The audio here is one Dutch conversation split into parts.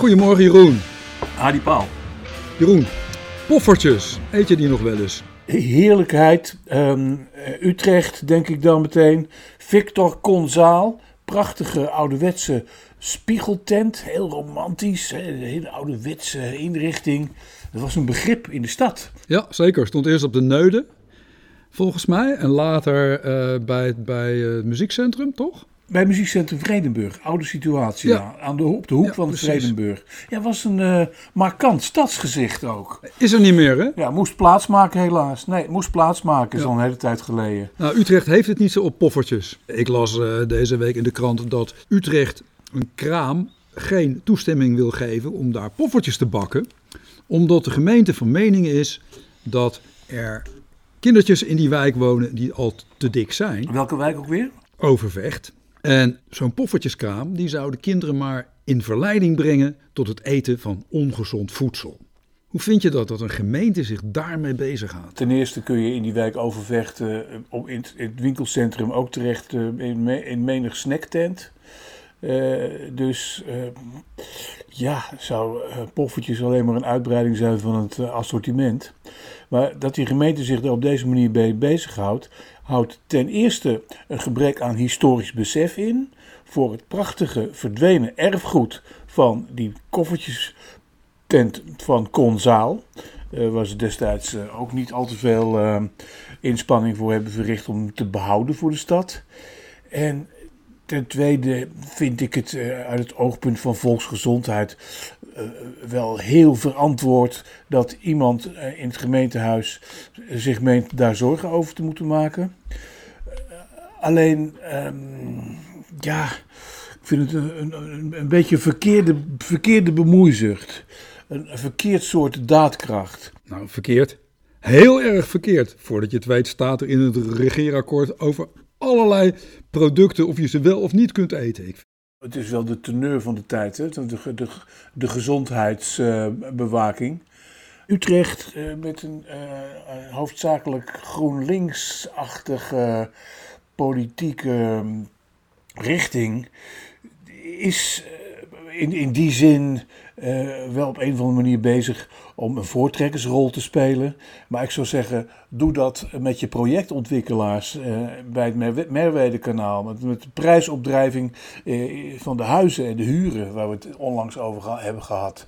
Goedemorgen Jeroen. Hadi Paal. Jeroen, poffertjes, eet je die nog wel eens? Heerlijkheid. Ehm, Utrecht, denk ik dan meteen. Victor Conzaal. Prachtige ouderwetse spiegeltent. Heel romantisch. Hè? Een hele ouderwetse inrichting. Dat was een begrip in de stad. Ja, zeker. Stond eerst op de Neude, volgens mij. En later eh, bij, bij eh, het muziekcentrum, toch? Bij muziekcentrum Vredenburg, oude situatie, Ja. aan de, op de hoek Ja, van precies. Vredenburg. Ja, was een eh, markant stadsgezicht ook. Is er niet meer, hè? Ja, moest plaatsmaken helaas. Nee, moest plaatsmaken, is Ja. al een hele tijd geleden. Nou, Utrecht heeft het niet zo op poffertjes. Ik las eh, deze week in de krant dat Utrecht een kraam geen toestemming wil geven om daar poffertjes te bakken. Omdat de gemeente van mening is dat er kindertjes in die wijk wonen die al te dik zijn. Welke wijk ook weer? Overvecht. En zo'n poffertjeskraam die zou de kinderen maar in verleiding brengen tot het eten van ongezond voedsel. Hoe vind je dat, dat een gemeente zich daarmee bezighoudt? Ten eerste kun je in die wijk Overvecht eh, in, het, in het winkelcentrum ook terecht eh, in, in menig snacktent. Eh, dus eh, ja, zou eh, poffertjes alleen maar een uitbreiding zijn van het assortiment. Maar dat die gemeente zich er op deze manier mee bezighoudt, houdt ten eerste een gebrek aan historisch besef in voor het prachtige verdwenen erfgoed van die koffertjes tent van Conzaal. waar ze destijds ook niet al te veel inspanning voor hebben verricht om te behouden voor de stad. En ten tweede vind ik het eh, uit het oogpunt van volksgezondheid eh, wel heel verantwoord dat iemand eh, in het gemeentehuis zich meent daar zorgen over te moeten maken. Alleen, ehm, ja, ik vind het een, een, een beetje verkeerde, verkeerde bemoeizucht. Een, een verkeerd soort daadkracht. Nou, verkeerd. Heel erg verkeerd. Voordat je het weet staat er in het regeerakkoord over allerlei producten of je ze wel of niet kunt eten. Ik Het is wel de teneur van de tijd, hè? De, de, de, gezondheidsbewaking. Utrecht eh, met een eh, eh, hoofdzakelijk GroenLinks-achtige politieke mm, richting is eh, in, in die zin wel op een of andere manier bezig om een voortrekkersrol te spelen. Maar ik zou zeggen, doe dat met je projectontwikkelaars eh, bij het Merwe- Merwede-kanaal. Met, met de prijsopdrijving eh, van de huizen en de huren, waar we het onlangs over hebben gehad.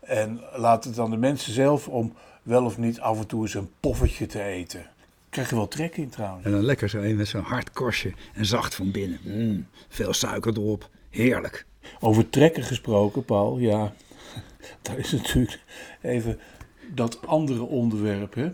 En laat het aan de mensen zelf om wel of niet af en toe eens een poffertje te eten. Krijg je wel trek in trouwens. En dan lekker zo een met zo'n hard korstje en zacht van binnen. Mm, veel suiker erop. Heerlijk. Over trekken gesproken, Paul, ja, daar is natuurlijk even dat andere onderwerp, hè?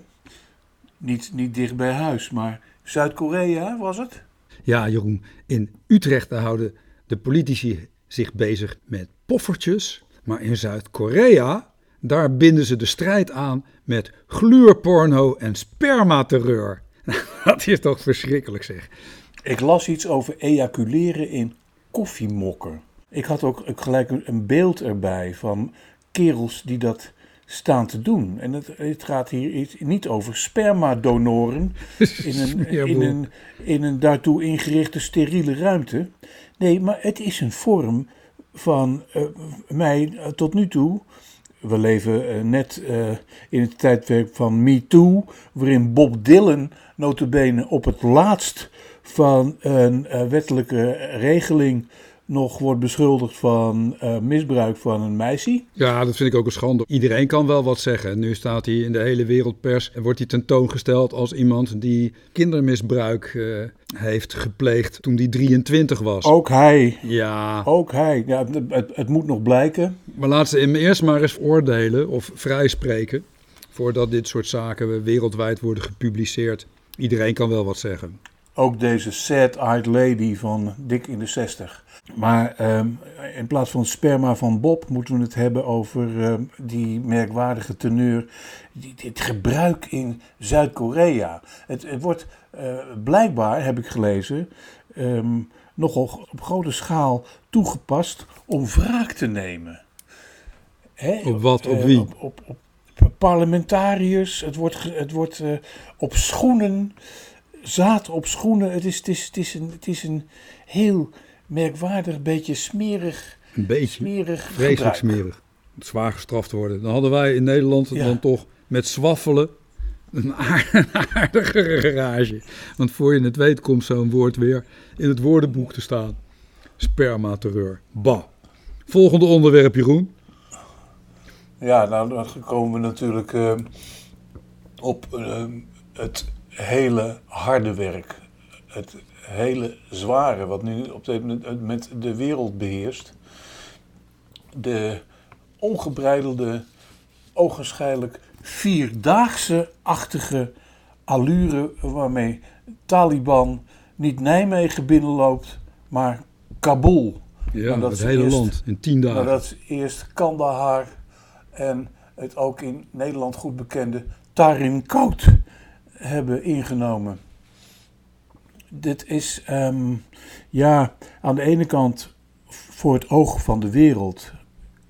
Niet, niet dicht bij huis, maar Zuid-Korea was het? Ja, Jeroen, in Utrecht houden de politici zich bezig met poffertjes. Maar in Zuid-Korea, daar binden ze de strijd aan met gluurporno en spermaterreur. Dat is toch verschrikkelijk zeg. Ik las iets over ejaculeren in koffiemokken. Ik had ook gelijk een beeld erbij van kerels die dat staan te doen. En het, het gaat hier niet over spermadonoren in een, in, een, in een daartoe ingerichte steriele ruimte. Nee, maar het is een vorm van eh, mij eh, tot nu toe. We leven eh, net in het tijdperk van Me Too, waarin Bob Dylan notabene op het laatst van een wettelijke regeling nog wordt beschuldigd van eh, misbruik van een meisje. Ja, dat vind ik ook een schande. Iedereen kan wel wat zeggen. Nu staat hij in de hele wereldpers en wordt hij tentoongesteld als iemand die kindermisbruik eh, heeft gepleegd toen hij 23 was. Ook hij, Ja, ook hij. Ja, het, het, het moet nog blijken. maar laat ze hem eerst maar eens oordelen of vrijspreken voordat dit soort zaken wereldwijd worden gepubliceerd. Iedereen kan wel wat zeggen. Ook deze sad-eyed lady van dik in de 60. Maar ehm, in plaats van sperma van Bob moeten we het hebben over ehm, die merkwaardige teneur. Die, dit gebruik in Zuid-Korea. Het, het wordt eh, blijkbaar, heb ik gelezen, ehm, nogal op grote schaal toegepast om wraak te nemen. Hè? Op wat? Op eh, wie? Op, op, op parlementariërs. Het wordt, het wordt eh, op schoenen zaad op schoenen. Het is, het is, het is, een, het is een heel merkwaardig, beetje smerig Een beetje. smerig Vreselijk gebruik. smerig. Zwaar gestraft worden. Dan hadden wij in Nederland Ja. dan toch met zwaffelen een aardigere garage. Want voor je het weet komt zo'n woord weer in het woordenboek te staan. Spermaterreur. Bah. Volgende onderwerp, Jeroen. Ja, nou dan komen we natuurlijk eh, op eh, het hele harde werk. Het hele zware wat nu op dit moment met de wereld beheerst. De ongebreidelde, ogenschijnlijk vierdaagse-achtige allure waarmee Taliban niet Nijmegen binnenloopt, maar Kabul. Ja, dat het hele eerst- land in tien dagen. Maar dat is eerst Kandahar en het ook in Nederland goed bekende Tarin-Kout hebben ingenomen. Dit is ehm, ja, aan de ene kant voor het oog van de wereld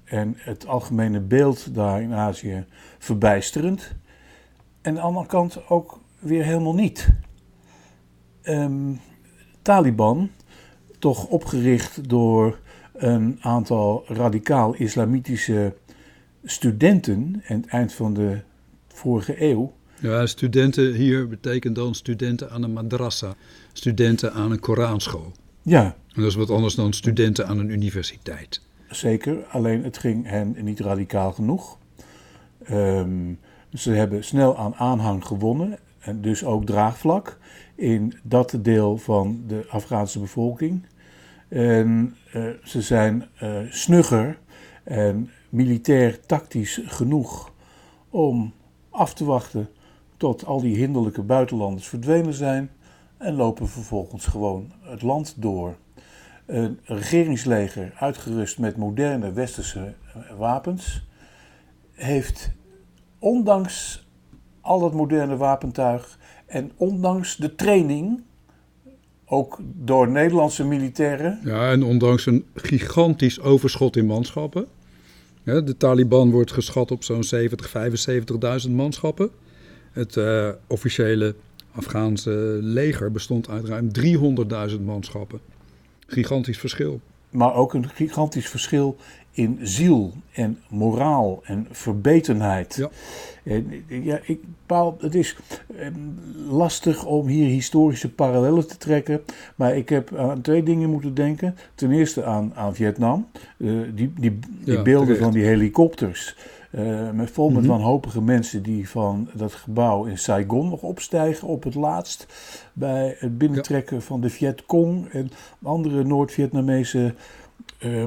en het algemene beeld daar in Azië verbijsterend. En aan de andere kant ook weer helemaal niet. Ehm, Taliban, toch opgericht door een aantal radicaal-islamitische studenten aan het eind van de vorige eeuw. Ja, studenten hier betekent dan studenten aan een madrassa. Studenten aan een Koranschool. Ja, En dat is wat anders dan studenten aan een universiteit. zeker. Alleen het ging hen niet radicaal genoeg. Ehm, ze hebben snel aan aanhang gewonnen en dus ook draagvlak in dat deel van de Afghaanse bevolking. En eh, ze zijn eh, snugger en militair tactisch genoeg om af te wachten tot al die hinderlijke buitenlanders verdwenen zijn en lopen vervolgens gewoon het land door. Een regeringsleger uitgerust met moderne westerse wapens heeft ondanks al dat moderne wapentuig en ondanks de training, ook door Nederlandse militairen, Ja, en ondanks een gigantisch overschot in manschappen. de Taliban wordt geschat op zo'n 70, 75.000 manschappen. Het eh, officiële Afghaanse leger bestond uit ruim 300.000 manschappen. Gigantisch verschil. maar ook een gigantisch verschil in ziel en moraal en verbetenheid. Ja. En, ja, ik bepaal, het is eh, lastig om hier historische parallellen te trekken, maar ik heb aan twee dingen moeten denken. Ten eerste aan, aan Vietnam, Eh, die, die, die Ja, beelden terecht. van die helikopters. Eh, met vol met Mhm. wanhopige mensen die van dat gebouw in Saigon nog opstijgen op het laatst. Bij het binnentrekken van de Vietcong en andere Noord-Vietnamese eh,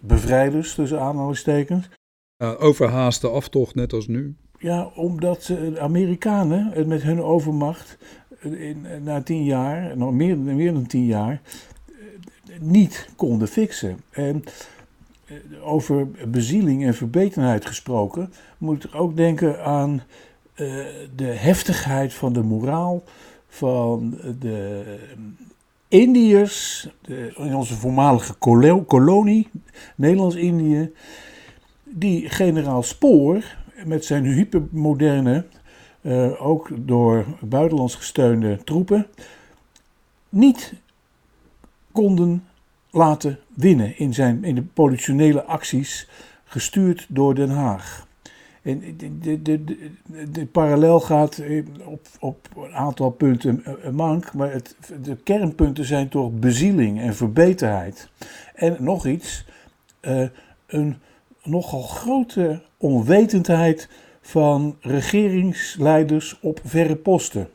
bevrijders, tussen aanhalingstekens. Ja, overhaaste aftocht, net als nu. Ja, omdat eh, de Amerikanen het met hun overmacht in, na tien jaar, nog meer, meer dan tien jaar, niet konden fixen. En over bezieling en verbetenheid gesproken, moet ik ook denken aan eh, de heftigheid van de moraal van de Indiërs, de, in onze voormalige kolo- kolonie, Nederlands-Indië, die generaal Spoor met zijn hypermoderne, eh, ook door buitenlands gesteunde troepen, niet konden laten winnen in, zijn, in de politionele acties gestuurd door Den Haag. En de, de, de, de, parallel gaat eh, op, op een aantal punten eh, mank, maar het, de kernpunten zijn toch bezieling en verbeterheid. En nog iets, eh, een nogal grote onwetendheid van regeringsleiders op verre posten.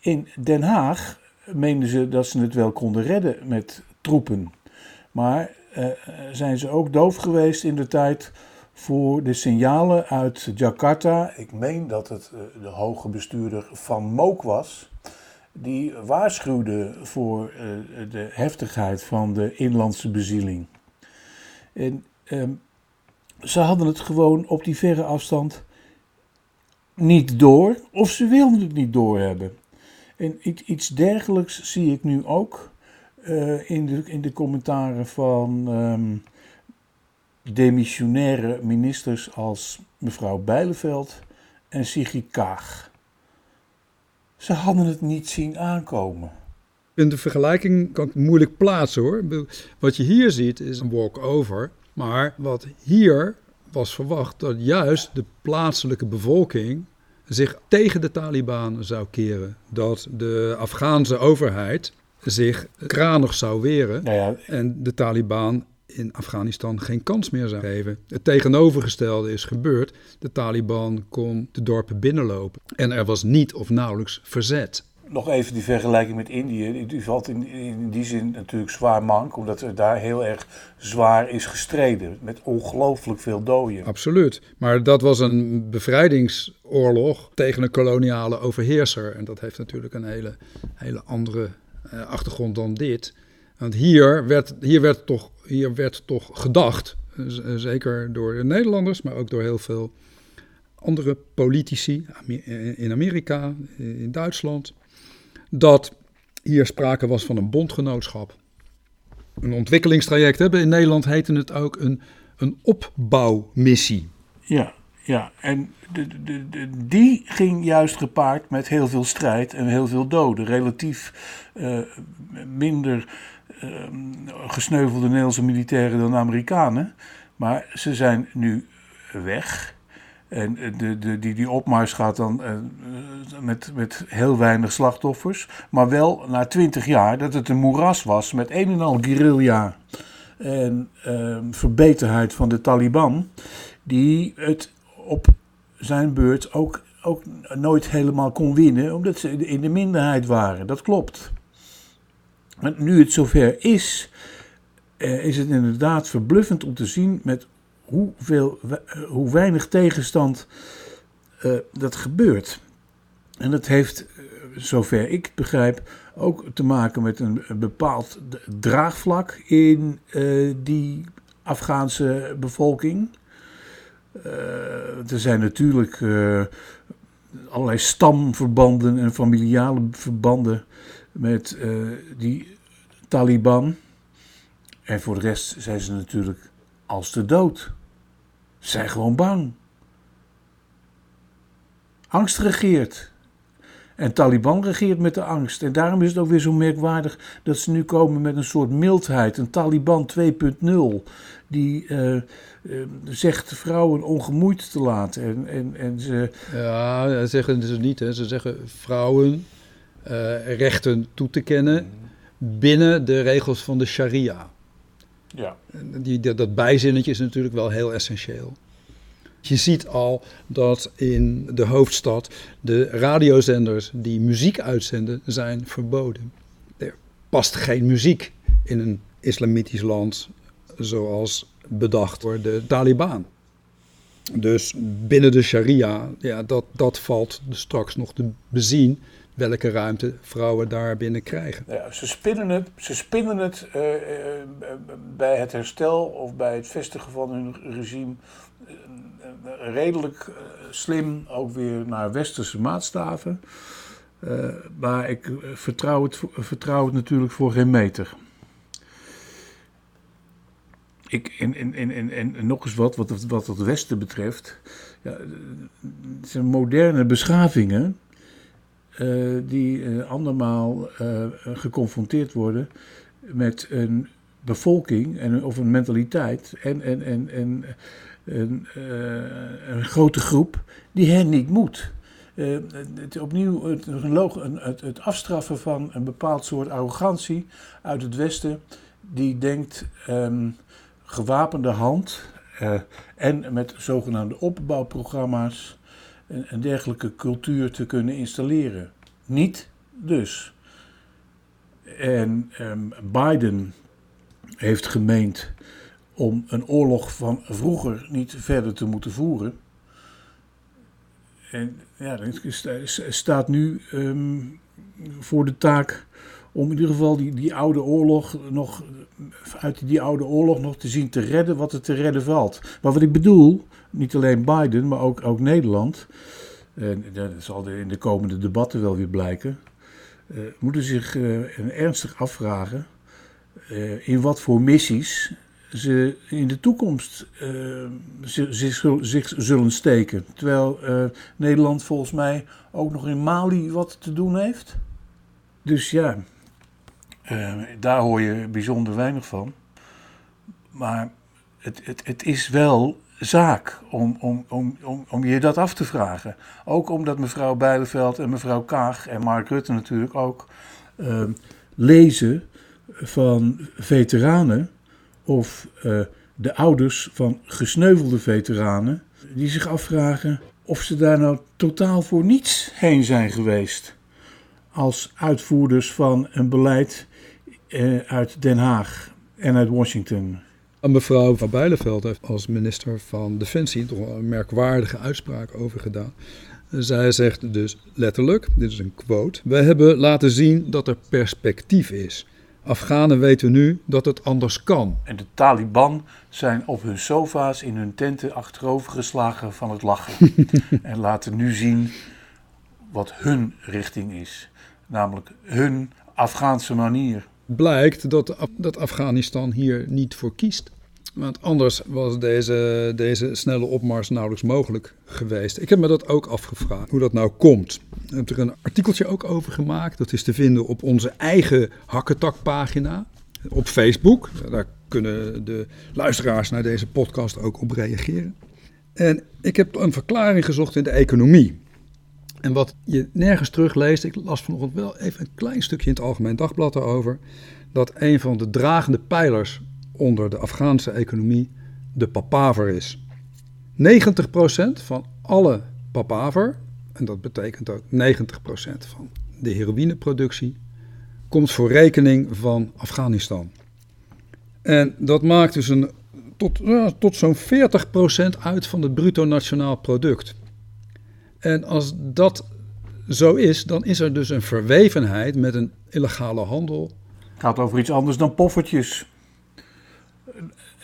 In Den Haag meenden ze dat ze het wel konden redden met troepen. Maar eh, zijn ze ook doof geweest in de tijd voor de signalen uit Jakarta. Ik meen dat het eh, de hoge bestuurder Van Mook was. Die waarschuwde voor eh, de heftigheid van de inlandse bezieling. En ehm, ze hadden het gewoon op die verre afstand niet door, of ze wilden het niet doorhebben. En iets dergelijks zie ik nu ook eh, in, de, in de commentaren van ehm, demissionaire ministers als mevrouw Bijleveld en Sigrid Kaag. Ze hadden het niet zien aankomen. In de vergelijking kan ik moeilijk plaatsen hoor. Wat je hier ziet is een walk-over. Maar wat hier was verwacht dat juist de plaatselijke bevolking zich tegen de Taliban zou keren. Dat de Afghaanse overheid zich kranig zou weren Nou ja, en de Taliban in Afghanistan geen kans meer zou geven. Het tegenovergestelde is gebeurd. De Taliban kon de dorpen binnenlopen en er was niet of nauwelijks verzet. nog even die vergelijking met Indië. Die valt in, in die zin natuurlijk zwaar mank, omdat er daar heel erg zwaar is gestreden. Met ongelooflijk veel doden. Absoluut. Maar dat was een bevrijdingsoorlog tegen een koloniale overheerser. En dat heeft natuurlijk een hele, hele andere eh, achtergrond dan dit. Want hier werd, hier, werd toch, hier werd toch gedacht, eh, zeker door de Nederlanders, maar ook door heel veel andere politici eh, in Amerika, in Duitsland, dat hier sprake was van een bondgenootschap. Een ontwikkelingstraject. Hè? In Nederland heette het ook een, een opbouwmissie. Ja, ja. en de, die ging juist gepaard met heel veel strijd en heel veel doden. Relatief eh, minder eh, gesneuvelde Nederlandse militairen dan Amerikanen. Maar ze zijn nu weg. En de, de, die, die opmars gaat dan eh, met, met heel weinig slachtoffers. Maar wel na twintig jaar dat het een moeras was met een en al guerrilla en eh, verbeterheid van de Taliban. Die het op zijn beurt ook, ook nooit helemaal kon winnen, omdat ze in de minderheid waren. Dat klopt. Maar nu het zover is, eh, is het inderdaad verbluffend om te zien met hoeveel, eh, hoe weinig tegenstand eh, dat gebeurt. En dat heeft, zover ik het begrijp, ook te maken met een, bepaald draagvlak in die Afghaanse bevolking. Eh, er zijn natuurlijk eh, allerlei stamverbanden en familiale verbanden met eh, die Taliban. En voor de rest zijn ze natuurlijk als de dood. Ze zijn gewoon bang. Angst regeert. En Taliban regeert met de angst. En daarom is het ook weer zo merkwaardig dat ze nu komen met een soort mildheid. Een Taliban 2.0. Die eh, eh, zegt vrouwen ongemoeid te laten. En, en, en ze, Ja, dat zeggen ze niet. Hè. Ze zeggen vrouwen eh, rechten toe te kennen binnen de regels van de sharia. ja. En Die, dat, dat bijzinnetje is natuurlijk wel heel essentieel. Je ziet al dat in de hoofdstad de radiozenders die muziek uitzenden zijn verboden. Er past geen muziek in een islamitisch land zoals bedacht door de Taliban. Dus binnen de sharia, ja, dat, dat valt straks nog te bezien welke ruimte vrouwen daar binnen krijgen. Ja, ze spinnen het, ze spinnen het eh, eh, bij het herstel of bij het vestigen van hun regime eh, eh, redelijk eh, slim ook weer naar westerse maatstaven. Eh, maar ik eh, vertrouw het, natuurlijk voor geen meter. Ik, en, en, nog eens wat, wat, wat het Westen betreft. Ja, het zijn moderne beschavingen eh, die eh, andermaal eh, geconfronteerd worden met een bevolking en, of een mentaliteit en, en, en, en een, eh, een grote groep die hen niet moet. Eh, het, opnieuw het, het, het afstraffen van een bepaald soort arrogantie uit het Westen, die denkt ehm, gewapende hand eh, en met zogenaamde opbouwprogramma's een, een dergelijke cultuur te kunnen installeren. Niet dus. En ehm, Biden heeft gemeend om een oorlog van vroeger niet verder te moeten voeren. En ja, staat nu ehm, voor de taak om in ieder geval die, die oude oorlog nog, uit die oude oorlog nog te zien te redden wat er te redden valt. Maar wat ik bedoel, niet alleen Biden, maar ook, ook Nederland, en dat zal in de komende debatten wel weer blijken, eh, moeten zich eh, ernstig afvragen eh, in wat voor missies ze in de toekomst eh, zich, zullen steken. Terwijl eh, Nederland volgens mij ook nog in Mali wat te doen heeft. Dus ja, Eh, daar hoor je bijzonder weinig van. Maar het, het, het is wel zaak om, om, om, om, om je dat af te vragen. Ook omdat mevrouw Bijleveld en mevrouw Kaag en Mark Rutte natuurlijk ook uh, lezen van veteranen of uh, de ouders van gesneuvelde veteranen, die zich afvragen of ze daar nou totaal voor niets heen zijn geweest als uitvoerders van een beleid uh, uit Den Haag en uit Washington. Mevrouw van Bijleveld heeft als minister van Defensie toch een merkwaardige uitspraak over gedaan. Zij zegt dus letterlijk, dit is een quote: We hebben laten zien dat er perspectief is. Afghanen weten nu dat het anders kan. En de Taliban zijn op hun sofa's in hun tenten achterover geslagen van het lachen. en laten nu zien wat hun richting is. Namelijk hun Afghaanse manier blijkt dat, dat Afghanistan hier niet voor kiest. Want anders was deze, deze snelle opmars nauwelijks mogelijk geweest. Ik heb me dat ook afgevraagd, hoe dat nou komt. Ik heb er een artikeltje ook over gemaakt. Dat is te vinden op onze eigen hakketakpagina op Facebook. Daar kunnen de luisteraars naar deze podcast ook op reageren. En ik heb een verklaring gezocht in de economie. En wat je nergens terugleest, ik las vanochtend wel even een klein stukje in het Algemeen Dagblad erover, dat een van de dragende pijlers onder de Afghaanse economie de papaver is. 90% van alle papaver, en dat betekent ook 90% van de heroïneproductie, komt voor rekening van Afghanistan. En dat maakt dus een, tot, tot zo'n 40% uit van het bruto nationaal product. En als dat zo is, dan is er dus een verwevenheid met een illegale handel. Het gaat over iets anders dan poffertjes.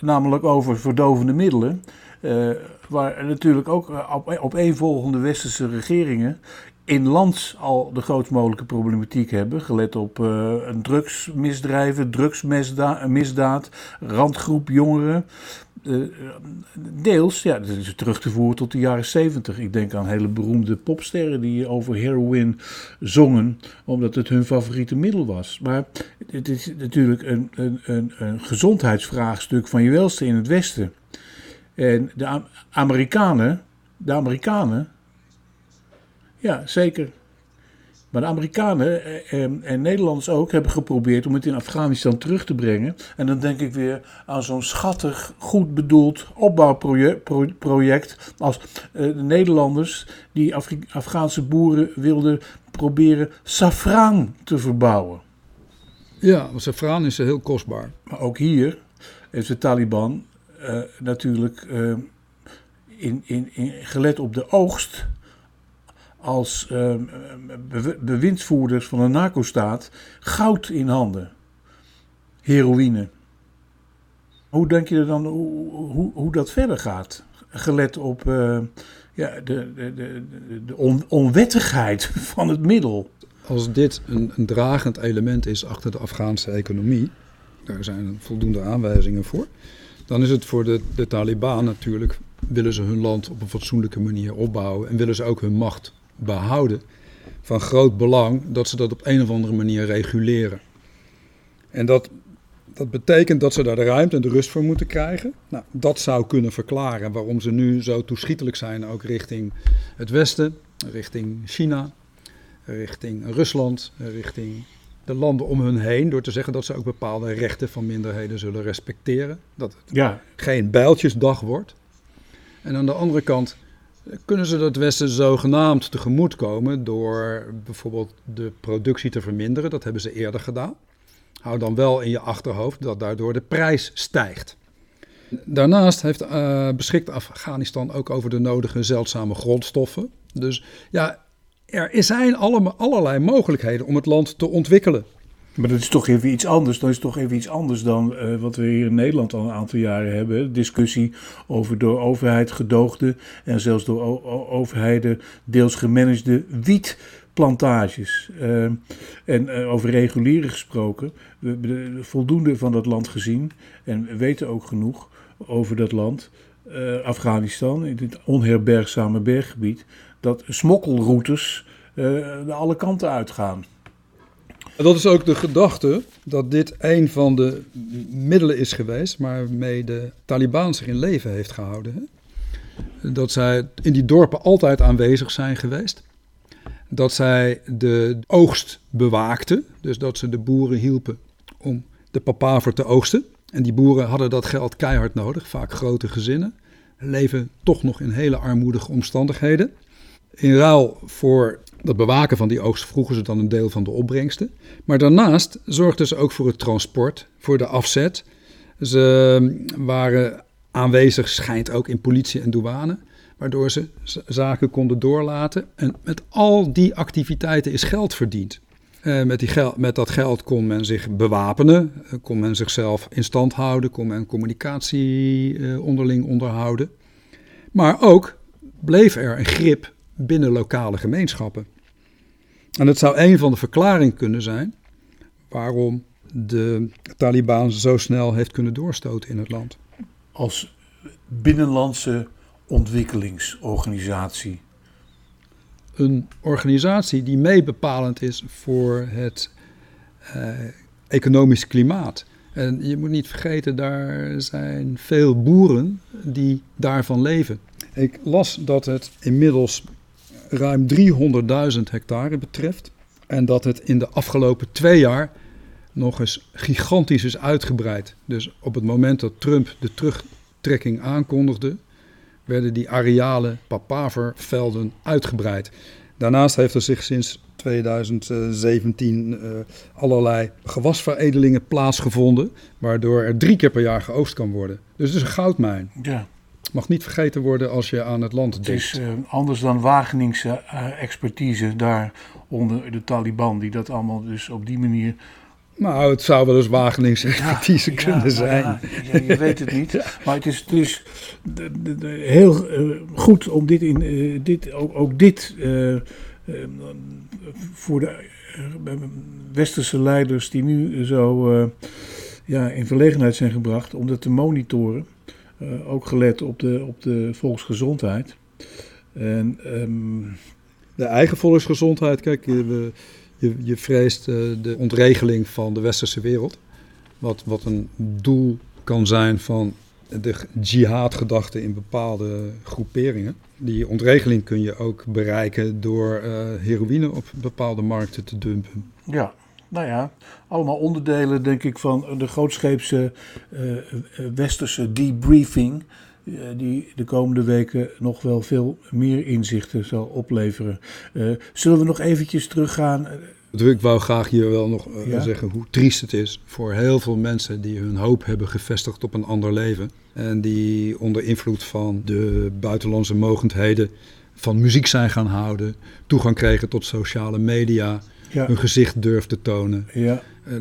Namelijk over verdovende middelen. Uh, waar natuurlijk ook eh, op, opeenvolgende westerse regeringen in land al de grootst mogelijke problematiek hebben. Gelet op uh, drugsmisdrijven, drugsmisdaad, randgroep jongeren. Uh, deels, ja, dat is terug te voeren tot de jaren 70. Ik denk aan hele beroemde popsterren die over heroin zongen, omdat het hun favoriete middel was. Maar het is natuurlijk een, een, een, een gezondheidsvraagstuk van je welste in het Westen. En de Amerikanen, de Amerikanen, ja, zeker. Maar de Amerikanen eh, en, en, Nederlanders ook hebben geprobeerd om het in Afghanistan terug te brengen. En dan denk ik weer aan zo'n schattig, goed bedoeld opbouwproject als eh, de Nederlanders die Afri Afghaanse boeren wilden proberen safraan te verbouwen. Ja, safraan is heel kostbaar. Maar ook hier heeft de Taliban uh, natuurlijk uh, in, in, in, gelet op de oogst als uh, bewindsvoerders van een narco-staat goud in handen. Heroïne. Hoe denk je dan hoe, hoe, dat verder gaat? Gelet op uh, ja, de, de, de, de on, onwettigheid van het middel. Als dit een, een dragend element is achter de Afghaanse economie, daar zijn voldoende aanwijzingen voor, dan is het voor de, de Taliban natuurlijk, willen ze hun land op een fatsoenlijke manier opbouwen en willen ze ook hun macht behouden, van groot belang dat ze dat op een of andere manier reguleren. En dat, dat betekent dat ze daar de ruimte en de rust voor moeten krijgen. Nou, dat zou kunnen verklaren waarom ze nu zo toeschietelijk zijn, ook richting het Westen, richting China, richting Rusland, richting de landen om hun heen. Door te zeggen dat ze ook bepaalde rechten van minderheden zullen respecteren. Dat het ja. geen bijltjesdag wordt. En aan de andere kant kunnen ze dat Westen zogenaamd tegemoetkomen door bijvoorbeeld de productie te verminderen. Dat hebben ze eerder gedaan. Hou dan wel in je achterhoofd dat daardoor de prijs stijgt. Daarnaast heeft, uh, beschikt Afghanistan ook over de nodige zeldzame grondstoffen. Dus ja, er zijn allerlei mogelijkheden om het land te ontwikkelen. Maar dat is toch even iets anders. Dat is toch even iets anders dan uh, wat we hier in Nederland al een aantal jaren hebben. Discussie over door overheid gedoogde en zelfs door overheden deels gemanagede wietplantages. Uh, en uh, over regulieren gesproken. We hebben voldoende van dat land gezien en we weten ook genoeg over dat land. Afghanistan, in dit onherbergzame berggebied, dat smokkelroutes alle kanten uitgaan. Dat is ook de gedachte dat dit een van de middelen is geweest waarmee de Taliban zich in leven heeft gehouden. Dat zij in die dorpen altijd aanwezig zijn geweest. Dat zij de oogst bewaakten, dus dat ze de boeren hielpen om de papaver te oogsten. En die boeren hadden dat geld keihard nodig, vaak grote gezinnen. Leven toch nog in hele armoedige omstandigheden. In ruil voor dat bewaken van die oogst vroegen ze dan een deel van de opbrengsten. Maar daarnaast zorgden ze ook voor het transport, voor de afzet. Ze waren aanwezig, schijnt ook in politie en douane, waardoor ze zaken konden doorlaten. En met al die activiteiten is geld verdiend. Uh, met, die met dat geld kon men zich bewapenen, uh, kon men zichzelf in stand houden, kon men communicatie uh, onderling onderhouden. Maar ook bleef er een grip binnen lokale gemeenschappen. En het zou een van de verklaringen kunnen zijn waarom de Taliban zo snel heeft kunnen doorstoten in het land. Als binnenlandse ontwikkelingsorganisatie. Een organisatie die meebepalend is voor het uh, economisch klimaat. En je moet niet vergeten, daar zijn veel boeren die daarvan leven. Ik las dat het inmiddels ruim 300.000 hectare betreft. En dat het in de afgelopen twee jaar nog eens gigantisch is uitgebreid. Dus op het moment dat Trump de terugtrekking aankondigde, werden die arealen papavervelden uitgebreid. Daarnaast heeft er zich sinds 2017 uh, allerlei gewasveredelingen plaatsgevonden, waardoor er drie keer per jaar geoogst kan worden. Dus het is een goudmijn. Ja. Mag niet vergeten worden als je aan het land denkt. Het is uh, anders dan Wageningse uh, expertise daar onder de Taliban, die dat allemaal dus op die manier nou, het zou wel eens Wageningse expertise ja, kunnen ja, zijn. Ja, je weet het niet. Maar het is dus heel uh, goed om dit, in, dit ook, ook dit voor de westerse leiders die nu zo ja, in verlegenheid zijn gebracht, om dat te monitoren. Ook gelet op de, op de volksgezondheid. En, um, de eigen volksgezondheid, kijk, we je, je vreest uh, de ontregeling van de westerse wereld. Wat, wat een doel kan zijn van de jihadgedachte in bepaalde groeperingen. Die ontregeling kun je ook bereiken door uh, heroïne op bepaalde markten te dumpen. Ja, nou ja, allemaal onderdelen denk ik van de grootscheepse uh, westerse debriefing die de komende weken nog wel veel meer inzichten zal opleveren. Uh, zullen we nog eventjes teruggaan? Ik wou graag hier wel nog ja? zeggen hoe triest het is voor heel veel mensen die hun hoop hebben gevestigd op een ander leven. En die onder invloed van de buitenlandse mogendheden van muziek zijn gaan houden, toegang kregen tot sociale media, ja. hun gezicht durfden tonen. Ja. Uh,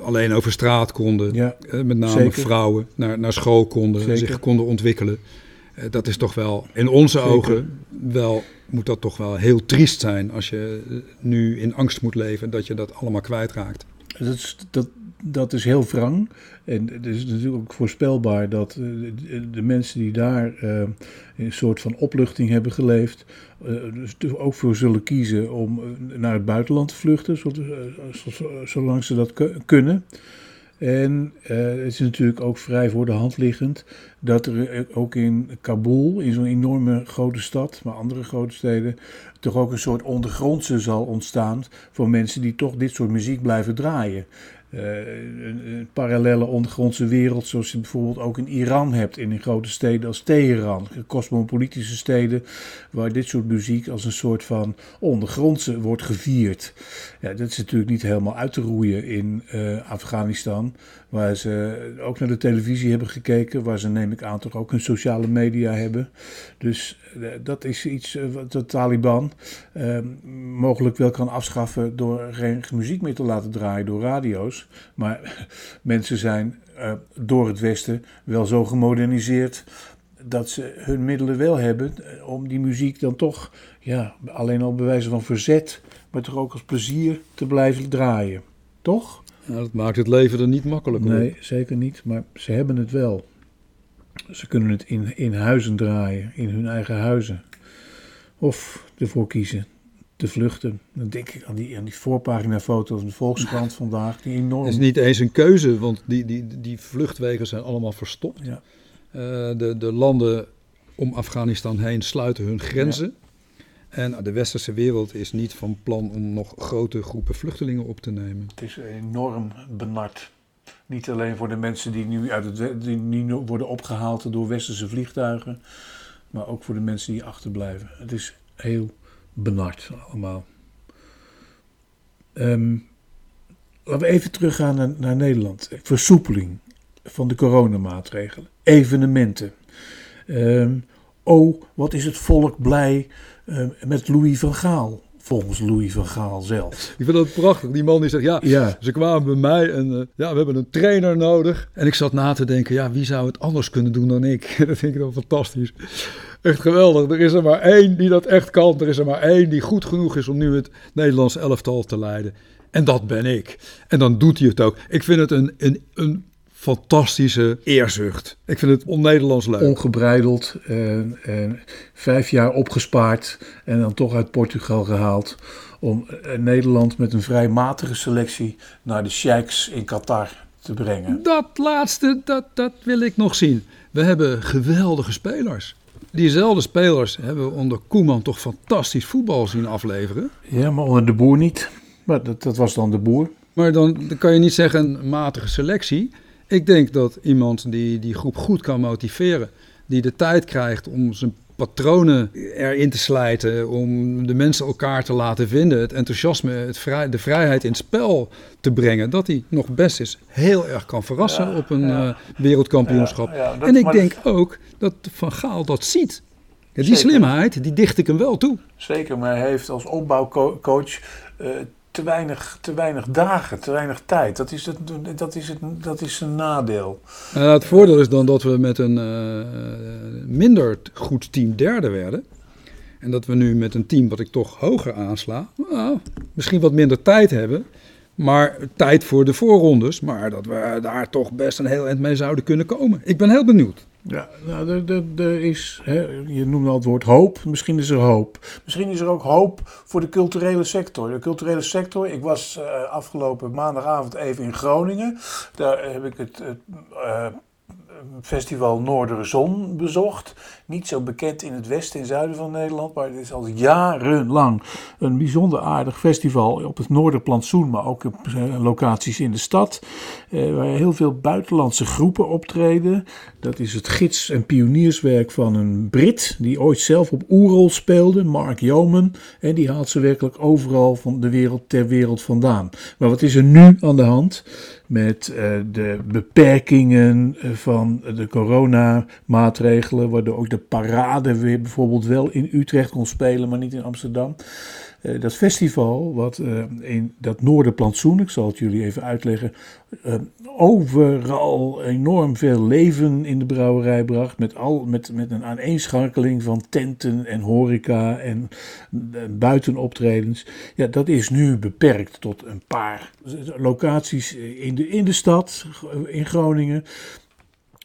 alleen over straat konden, ja. uh, met name Zeker. vrouwen, naar, naar school konden, Zeker. zich konden ontwikkelen. Uh, dat is toch wel, in onze Zeker. ogen, wel, moet dat toch wel heel triest zijn als je nu in angst moet leven dat je dat allemaal kwijtraakt. Dat is, dat, dat is heel wrang. En het is natuurlijk ook voorspelbaar dat de, de mensen die daar uh, een soort van opluchting hebben geleefd, uh, dus ook voor zullen kiezen om naar het buitenland te vluchten, zolang ze dat kunnen. En het is natuurlijk ook vrij voor de hand liggend dat er ook in Kabul, in zo'n enorme grote stad, maar andere grote steden, toch ook een soort ondergrondse zal ontstaan voor mensen die toch dit soort muziek blijven draaien. Uh, een, een, parallele ondergrondse wereld, zoals je bijvoorbeeld ook in Iran hebt, in, grote steden als Teheran, cosmopolitische steden, waar dit soort muziek als een soort van ondergrondse wordt gevierd. Ja, dat is natuurlijk niet helemaal uit te roeien in uh, Afghanistan, waar ze ook naar de televisie hebben gekeken, waar ze neem ik aan toch ook hun sociale media hebben. Dus uh, dat is iets wat de Taliban mogelijk wel kan afschaffen door geen muziek meer te laten draaien door radio's. Maar mensen zijn uh, door het Westen wel zo gemoderniseerd dat ze hun middelen wel hebben om die muziek dan toch, ja, alleen al bij wijze van verzet, maar toch ook als plezier te blijven draaien. Toch? Dat maakt het leven er niet makkelijker Nee, hoor. zeker niet, maar ze hebben het wel. Ze kunnen het in, in huizen draaien, in hun eigen huizen. Of ervoor kiezen te vluchten. Dan denk ik aan die, aan die voorpagina-foto van de Volkskrant vandaag. Die enorm... Het is niet eens een keuze, want die, die, die vluchtwegen zijn allemaal verstopt. Ja. Uh, de, de landen om Afghanistan heen sluiten hun grenzen. En de westerse wereld is niet van plan om nog grote groepen vluchtelingen op te nemen. Het is enorm benard. Niet alleen voor de mensen die nu, uit die nu worden opgehaald door westerse vliegtuigen, maar ook voor de mensen die achterblijven. Het is heel benard allemaal. Um, laten we even teruggaan naar, Nederland. Versoepeling van de coronamaatregelen. Evenementen. Um, oh, wat is het volk blij uh, met Louis van Gaal. Volgens Louis van Gaal zelf. Ik vind dat prachtig. Die man die zegt, ja, ja. ze kwamen bij mij en uh, ja, we hebben een trainer nodig. En ik zat na te denken, ja, wie zou het anders kunnen doen dan ik? dat vind ik dan fantastisch. Echt geweldig. Er is er maar één die dat echt kan. Er is er maar één die goed genoeg is om nu het Nederlands elftal te leiden. En dat ben ik. En dan doet hij het ook. Ik vind het een, een, een fantastische eerzucht. Ik vind het on-Nederlands leuk. Ongebreideld. En, en vijf jaar opgespaard. En dan toch uit Portugal gehaald. Om eh, Nederland met een vrij matige selectie naar de Sheiks in Qatar te brengen. Dat laatste, dat, dat wil ik nog zien. We hebben geweldige spelers. Diezelfde spelers hebben we onder Koeman toch fantastisch voetbal zien afleveren. Ja, maar onder de boer niet. Maar dat, dat was dan de boer. Maar dan, dan kan je niet zeggen een matige selectie. Ik denk dat iemand die die groep goed kan motiveren, die de tijd krijgt om zijn patronen erin te slijten, om de mensen elkaar te laten vinden, het enthousiasme, het vrij, de vrijheid in het spel te brengen, dat hij nog best is heel erg kan verrassen op een uh, wereldkampioenschap. Ja, en ik denk ook dat Van Gaal dat ziet. die slimheid, die dicht ik hem wel toe. Zeker, maar hij heeft als opbouwcoach uh, te weinig, te weinig dagen, te weinig tijd. Dat is, het, dat is, het, dat is een nadeel. Uh, het voordeel is dan dat we met een uh, minder goed team derde werden. En dat we nu met een team wat ik toch hoger aansla, nou, misschien wat minder tijd hebben. Maar tijd voor de voorrondes. Maar dat we daar toch best een heel eind mee zouden kunnen komen. Ik ben heel benieuwd. Ja, nou, er, is, hè, je noemde al het woord hoop. Misschien is er hoop. Misschien is er ook hoop voor de culturele sector. De culturele sector, ik was uh, afgelopen maandagavond even in Groningen. Daar heb ik het uh, festival Noorderzon bezocht. Niet zo bekend in het westen en zuiden van Nederland, maar het is al jarenlang een bijzonder aardig festival op het Noorderplantsoen, maar ook op eh, locaties in de stad, eh, waar heel veel buitenlandse groepen optreden. Dat is het gids- en pionierswerk van een Brit die ooit zelf op Oerol speelde, Mark Yeoman. En die haalt ze werkelijk overal van de wereld ter wereld vandaan. Maar wat is er nu aan de hand? met uh, de beperkingen van de coronamaatregelen, waardoor ook de parade weer bijvoorbeeld wel in Utrecht kon spelen, maar niet in Amsterdam. Uh, dat festival, wat uh, in dat Noorderplantsoen, ik zal het jullie even uitleggen, uh, overal enorm veel leven in de brouwerij bracht. Met, al, met, met een aaneenschakeling van tenten en horeca en buitenoptredens. Ja, dat is nu beperkt tot een paar locaties in de, in de stad, in Groningen.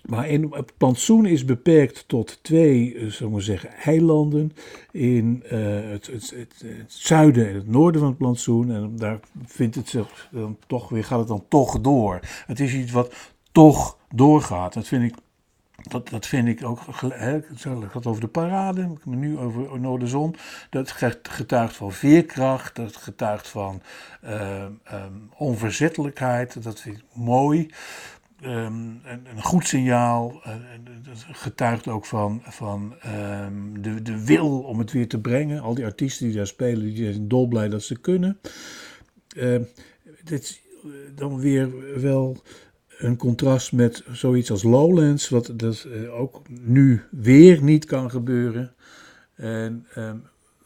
Maar in, het plantsoen is beperkt tot twee, uh, zullen we zeggen, eilanden in uh, het, het, het, zuiden en het noorden van het plantsoen. En daar vindt het zich dan toch weer, gaat het dan toch door. Het is iets wat toch doorgaat. Dat vind ik, dat, dat vind ik ook, het gaat over de parade, nu over Noorderzon. Dat getuigt van veerkracht, dat getuigt van uh, um, onverzettelijkheid. Dat vind ik mooi. Um, een, een, goed signaal. Uh, dat getuigt ook van, van um, de, de wil om het weer te brengen. Al die artiesten die daar spelen, die zijn dolblij dat ze kunnen. Uh, dit is dan weer wel een contrast met zoiets als Lowlands, wat dat uh, ook nu weer niet kan gebeuren. En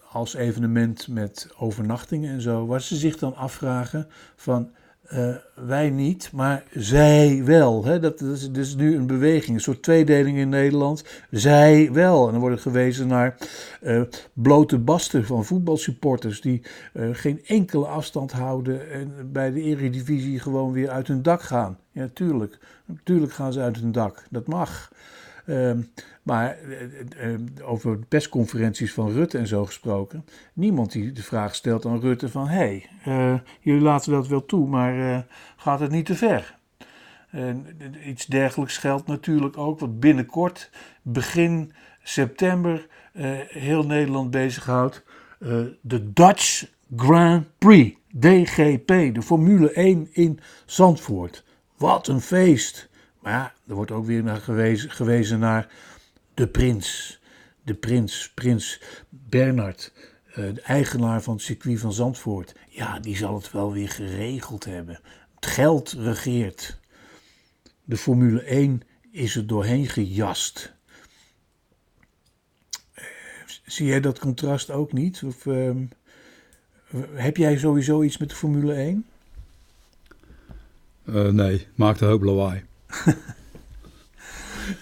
als evenement met overnachtingen en zo, waar ze zich dan afvragen van uh, wij niet, maar zij wel. Hè? Dat, is dus nu een beweging, een soort tweedeling in Nederland. Zij wel. En dan wordt gewezen naar uh, blote basten van voetbalsupporters die uh, geen enkele afstand houden en bij de Eredivisie gewoon weer uit hun dak gaan. Ja, tuurlijk. Natuurlijk gaan ze uit hun dak. Dat mag. Maar uh, over persconferenties van Rutte en zo gesproken. Niemand die de vraag stelt aan Rutte van... hé, hey, jullie laten dat wel toe, maar gaat het niet te ver? Iets dergelijks geldt natuurlijk ook, wat binnenkort, begin september, heel Nederland bezighoudt. de Dutch Grand Prix, DGP, de Formule 1 in Zandvoort. Wat een feest! Maar ja, er wordt ook weer naar gewezen, gewezen naar de prins. De prins, prins Bernard, eh, de eigenaar van het circuit van Zandvoort. Ja, die zal het wel weer geregeld hebben. Het geld regeert. De Formule 1 is er doorheen gejast. Eh, zie jij dat contrast ook niet? Of ehm, heb jij sowieso iets met de Formule 1? Uh, eh, nee, maakt een hoop lawaai.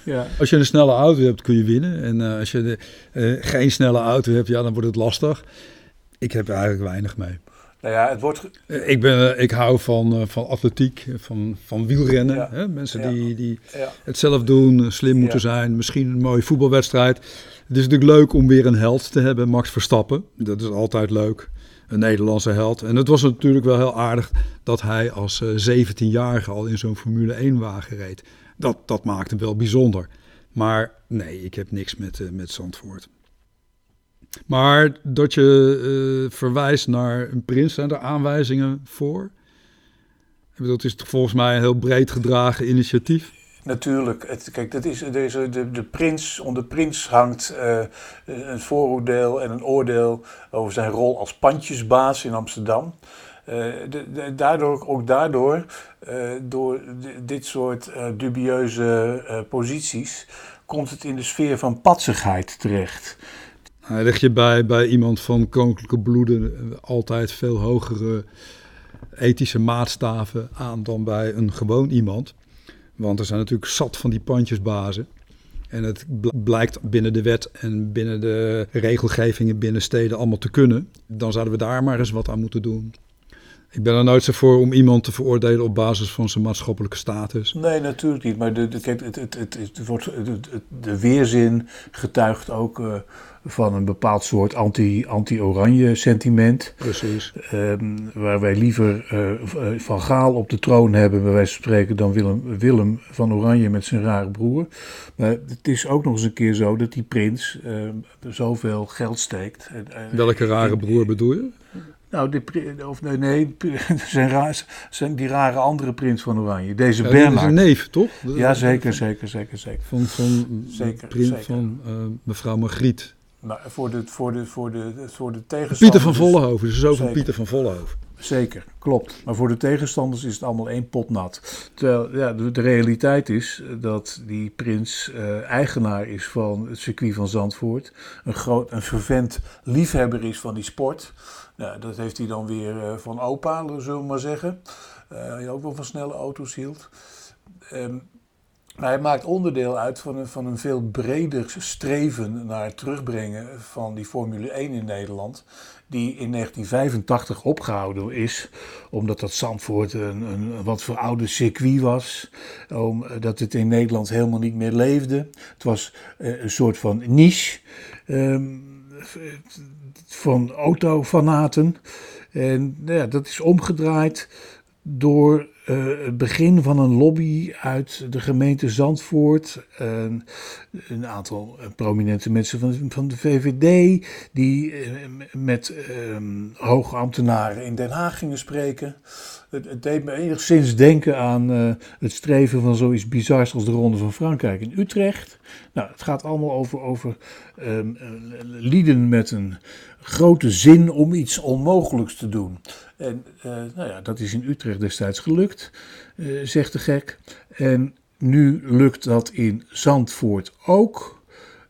ja. Als je een snelle auto hebt, kun je winnen. En uh, als je de, uh, geen snelle auto hebt, ja, dan wordt het lastig. Ik heb er eigenlijk weinig mee. Nou ja, het wordt... ik, ben, ik hou van, van atletiek, van, van wielrennen. Ja. Hè? Mensen die, die het zelf doen, slim moeten zijn. Misschien een mooie voetbalwedstrijd. Het is natuurlijk leuk om weer een held te hebben, Max Verstappen. Dat is altijd leuk een Nederlandse held. En het was natuurlijk wel heel aardig dat hij als 17-jarige eh, al in zo'n Formule 1-wagen reed. Dat, dat maakt hem wel bijzonder. Maar nee, ik heb niks met, uh, met Zandvoort. Maar dat je uh, verwijst naar een prins, zijn er aanwijzingen voor? Dat is volgens mij een heel breed gedragen initiatief. Natuurlijk. Het, kijk, dat is, deze, de, de prins, onder prins hangt uh, een vooroordeel en een oordeel over zijn rol als pandjesbaas in Amsterdam. De, daardoor, ook daardoor, uh, door dit soort dubieuze posities, komt het in de sfeer van patsigheid terecht. Leg je bij, bij iemand van koninklijke bloeden altijd veel hogere ethische maatstaven aan dan bij een gewoon iemand. Want er zijn natuurlijk zat van die pandjesbazen. En het blijkt binnen de wet en binnen de regelgevingen binnen steden allemaal te kunnen. Dan zouden we daar maar eens wat aan moeten doen. Ik ben er nooit zo voor om iemand te veroordelen op basis van zijn maatschappelijke status. Nee, natuurlijk niet. Maar de, de, het, het, het, het, wordt, de, weerzin getuigt ook uh, van een bepaald soort anti-oranje sentiment. Precies. Um, waar wij liever uh, Van Gaal op de troon hebben, bij wijze van spreken, dan Willem, Willem van Oranje met zijn rare broer. Maar het is ook nog eens een keer zo dat die prins uh, zoveel geld steekt. Welke rare broer bedoel je? Nou, de, of nee, nee zijn, raar, zijn die rare andere prins van Oranje. Deze ja, Bernard. is neef, toch? Ja, zeker, zeker, zeker, zeker. Van, van, zeker, prins zeker. van uh, mevrouw Margriet. Maar voor de, voor de, voor de, voor de tegenstanders... Pieter van Vollenhoven, dus zo van Pieter van Vollenhoven. Zeker, klopt. Maar voor de tegenstanders is het allemaal één pot nat. Terwijl ja, de, realiteit is dat die prins uh, eigenaar is van het circuit van Zandvoort. Een, groot, een vervent liefhebber is van die sport. Nou, dat heeft hij dan weer uh, van opa, zullen we maar zeggen. Uh, die ook wel van snelle auto's hield. Um, maar hij maakt onderdeel uit van een, van een veel breder streven naar terugbrengen van die Formule 1 in Nederland. Die in 1985 opgehouden is, omdat dat Zandvoort een, een wat verouderd circuit was. Omdat het in Nederland helemaal niet meer leefde. Het was eh, een soort van niche um, van autofanaten. En nou ja, dat is omgedraaid door uh, begin van een lobby uit de gemeente Zandvoort. een aantal eh, prominente mensen van, van de VVD die uh, met um, hoge ambtenaren in Den Haag gingen spreken. Het, het deed me enigszins denken aan het streven van zoiets bizars als de Ronde van Frankrijk in Utrecht. Nou, het gaat allemaal over, over um, lieden met een grote zin om iets onmogelijks te doen. En nou ja, dat is in Utrecht destijds gelukt, uh, zegt de gek. En nu lukt dat in Zandvoort ook.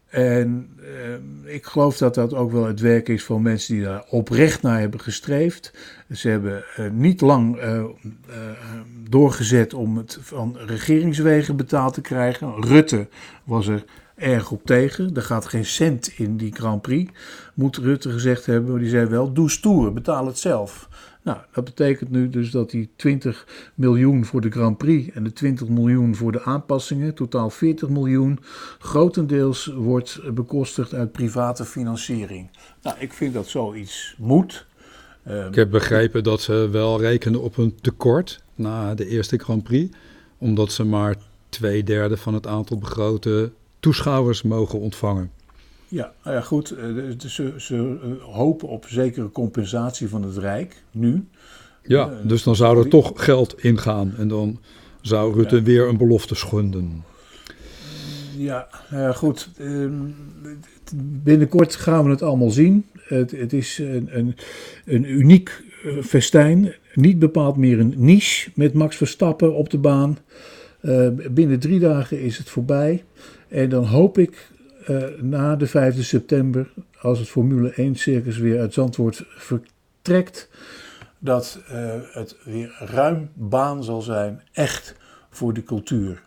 En uh, ik geloof dat dat ook wel het werk is van mensen die daar oprecht naar hebben gestreefd. Ze hebben niet lang doorgezet om het van regeringswegen betaald te krijgen. Rutte was er erg op tegen. Er gaat geen cent in die Grand Prix, moet Rutte gezegd hebben. Maar die zei wel, doe stoer, betaal het zelf. Nou, dat betekent nu dus dat die 20 miljoen voor de Grand Prix en de 20 miljoen voor de aanpassingen, totaal 40 miljoen, grotendeels wordt bekostigd uit private financiering. Nou, ik vind dat zoiets moet. Ehm, ik heb begrepen dat ze wel rekenen op een tekort na de eerste Grand Prix, omdat ze maar twee derde van het aantal begrote toeschouwers mogen ontvangen. Ja, nou ja goed. Eh, ze, ze eh, hopen op zekere compensatie van het Rijk nu. Ja, eh, dus dan zou er toch geld ingaan en dan zou Rutte weer een belofte schonden. Ja, nou ja, goed. Ehm, binnenkort gaan we het allemaal zien. Het, het is een, een, een uniek festijn. Niet bepaald meer een niche met Max Verstappen op de baan. binnen drie dagen is het voorbij. En dan hoop ik uh, na de 5 september, als het Formule 1 circus weer uit Zandvoort vertrekt, dat uh, het weer ruim baan zal zijn, echt voor de cultuur.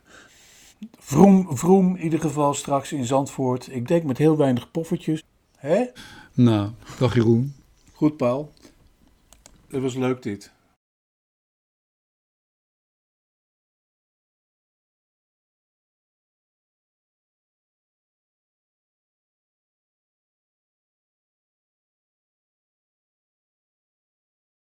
Vroom, vroom in ieder geval straks in Zandvoort. Ik denk met heel weinig poffertjes. Hè? Nou, dag Jeroen. Goed, Paul. Het was leuk dit.